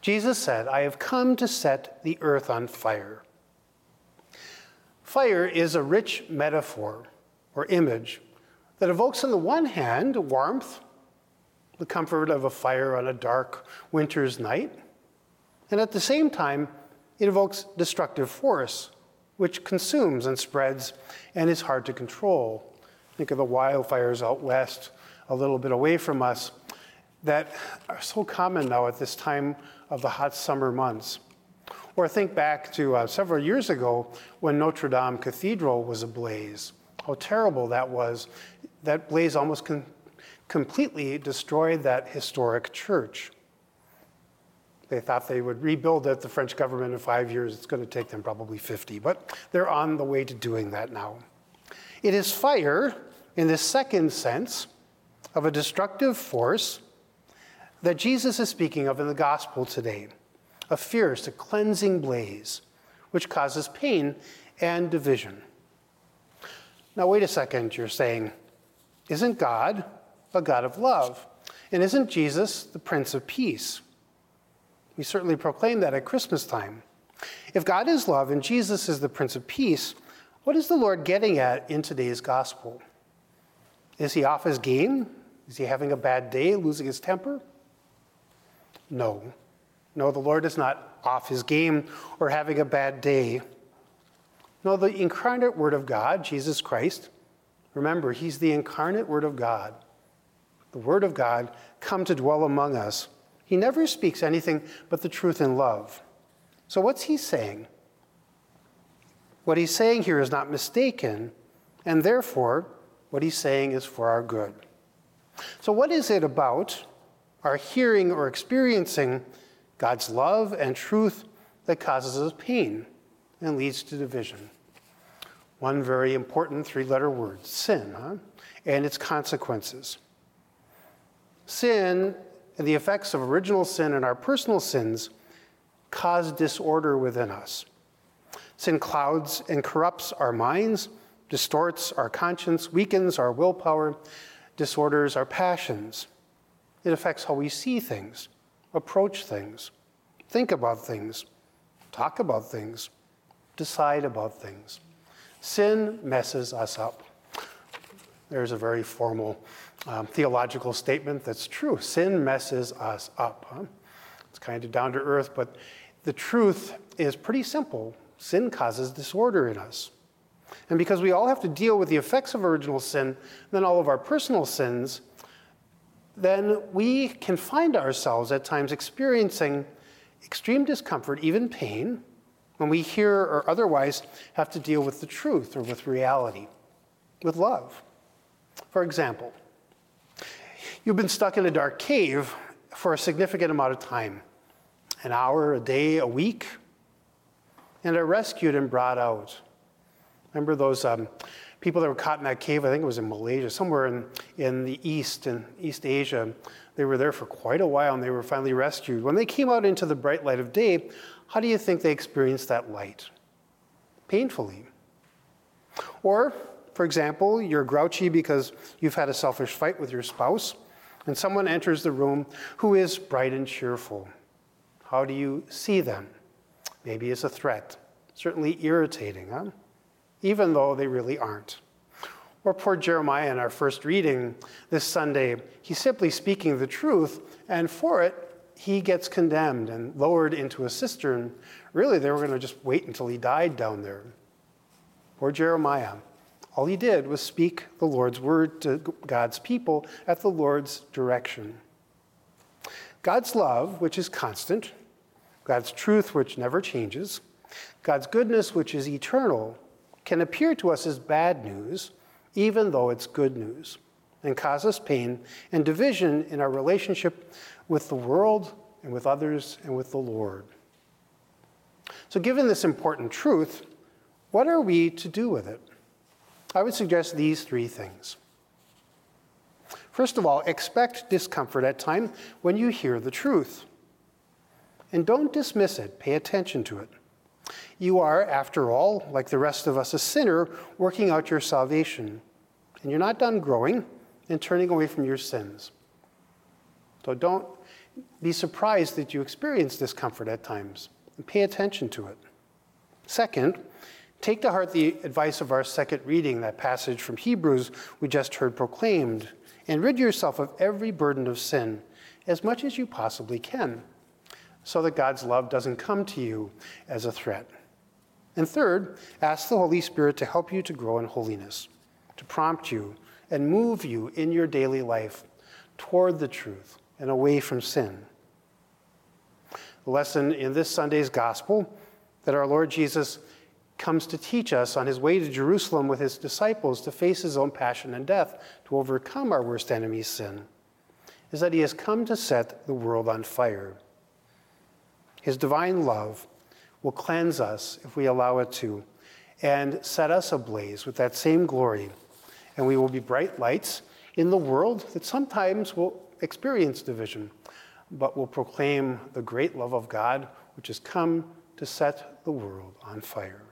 Jesus said, I have come to set the earth on fire. Fire is a rich metaphor or image that evokes, on the one hand, warmth, the comfort of a fire on a dark winter's night, and at the same time, it evokes destructive force, which consumes and spreads and is hard to control. Think of the wildfires out west, a little bit away from us, that are so common now at this time of the hot summer months. Or think back to uh, several years ago when Notre Dame Cathedral was ablaze. How terrible that was. That blaze almost con- completely destroyed that historic church. They thought they would rebuild it, the French government, in five years. It's going to take them probably 50, but they're on the way to doing that now. It is fire, in the second sense, of a destructive force that Jesus is speaking of in the gospel today a fierce, a cleansing blaze, which causes pain and division. Now, wait a second, you're saying, isn't God a God of love? And isn't Jesus the Prince of Peace? We certainly proclaim that at Christmas time. If God is love and Jesus is the Prince of Peace, what is the Lord getting at in today's gospel? Is he off his game? Is he having a bad day, losing his temper? No. No, the Lord is not off his game or having a bad day. No, the incarnate Word of God, Jesus Christ, remember, he's the incarnate Word of God. The Word of God come to dwell among us. He never speaks anything but the truth in love. So, what's he saying? What he's saying here is not mistaken, and therefore, what he's saying is for our good. So, what is it about our hearing or experiencing God's love and truth that causes us pain and leads to division? One very important three letter word sin, huh? and its consequences. Sin and the effects of original sin and our personal sins cause disorder within us. Sin clouds and corrupts our minds, distorts our conscience, weakens our willpower, disorders our passions. It affects how we see things, approach things, think about things, talk about things, decide about things. Sin messes us up. There's a very formal um, theological statement that's true. Sin messes us up. Huh? It's kind of down to earth, but the truth is pretty simple. Sin causes disorder in us. And because we all have to deal with the effects of original sin, then all of our personal sins, then we can find ourselves at times experiencing extreme discomfort, even pain, when we hear or otherwise have to deal with the truth or with reality, with love. For example, you've been stuck in a dark cave for a significant amount of time an hour, a day, a week, and are rescued and brought out. Remember those um, people that were caught in that cave? I think it was in Malaysia, somewhere in, in the East, in East Asia. They were there for quite a while and they were finally rescued. When they came out into the bright light of day, how do you think they experienced that light? Painfully. Or, for example, you're grouchy because you've had a selfish fight with your spouse, and someone enters the room who is bright and cheerful. How do you see them? Maybe as a threat, certainly irritating, huh? Even though they really aren't. Or poor Jeremiah in our first reading this Sunday, he's simply speaking the truth, and for it, he gets condemned and lowered into a cistern. Really, they were going to just wait until he died down there. Poor Jeremiah. All he did was speak the Lord's word to God's people at the Lord's direction. God's love, which is constant, God's truth, which never changes, God's goodness, which is eternal, can appear to us as bad news, even though it's good news, and cause us pain and division in our relationship with the world and with others and with the Lord. So, given this important truth, what are we to do with it? I would suggest these three things. First of all, expect discomfort at times when you hear the truth. And don't dismiss it, pay attention to it. You are, after all, like the rest of us, a sinner working out your salvation. And you're not done growing and turning away from your sins. So don't be surprised that you experience discomfort at times and pay attention to it. Second, take to heart the advice of our second reading, that passage from Hebrews we just heard proclaimed, and rid yourself of every burden of sin as much as you possibly can, so that God's love doesn't come to you as a threat. And third, ask the Holy Spirit to help you to grow in holiness, to prompt you and move you in your daily life toward the truth and away from sin. The lesson in this Sunday's gospel that our Lord Jesus comes to teach us on his way to Jerusalem with his disciples to face his own passion and death to overcome our worst enemy's sin is that he has come to set the world on fire. His divine love will cleanse us if we allow it to and set us ablaze with that same glory. And we will be bright lights in the world that sometimes will experience division, but will proclaim the great love of God which has come to set the world on fire.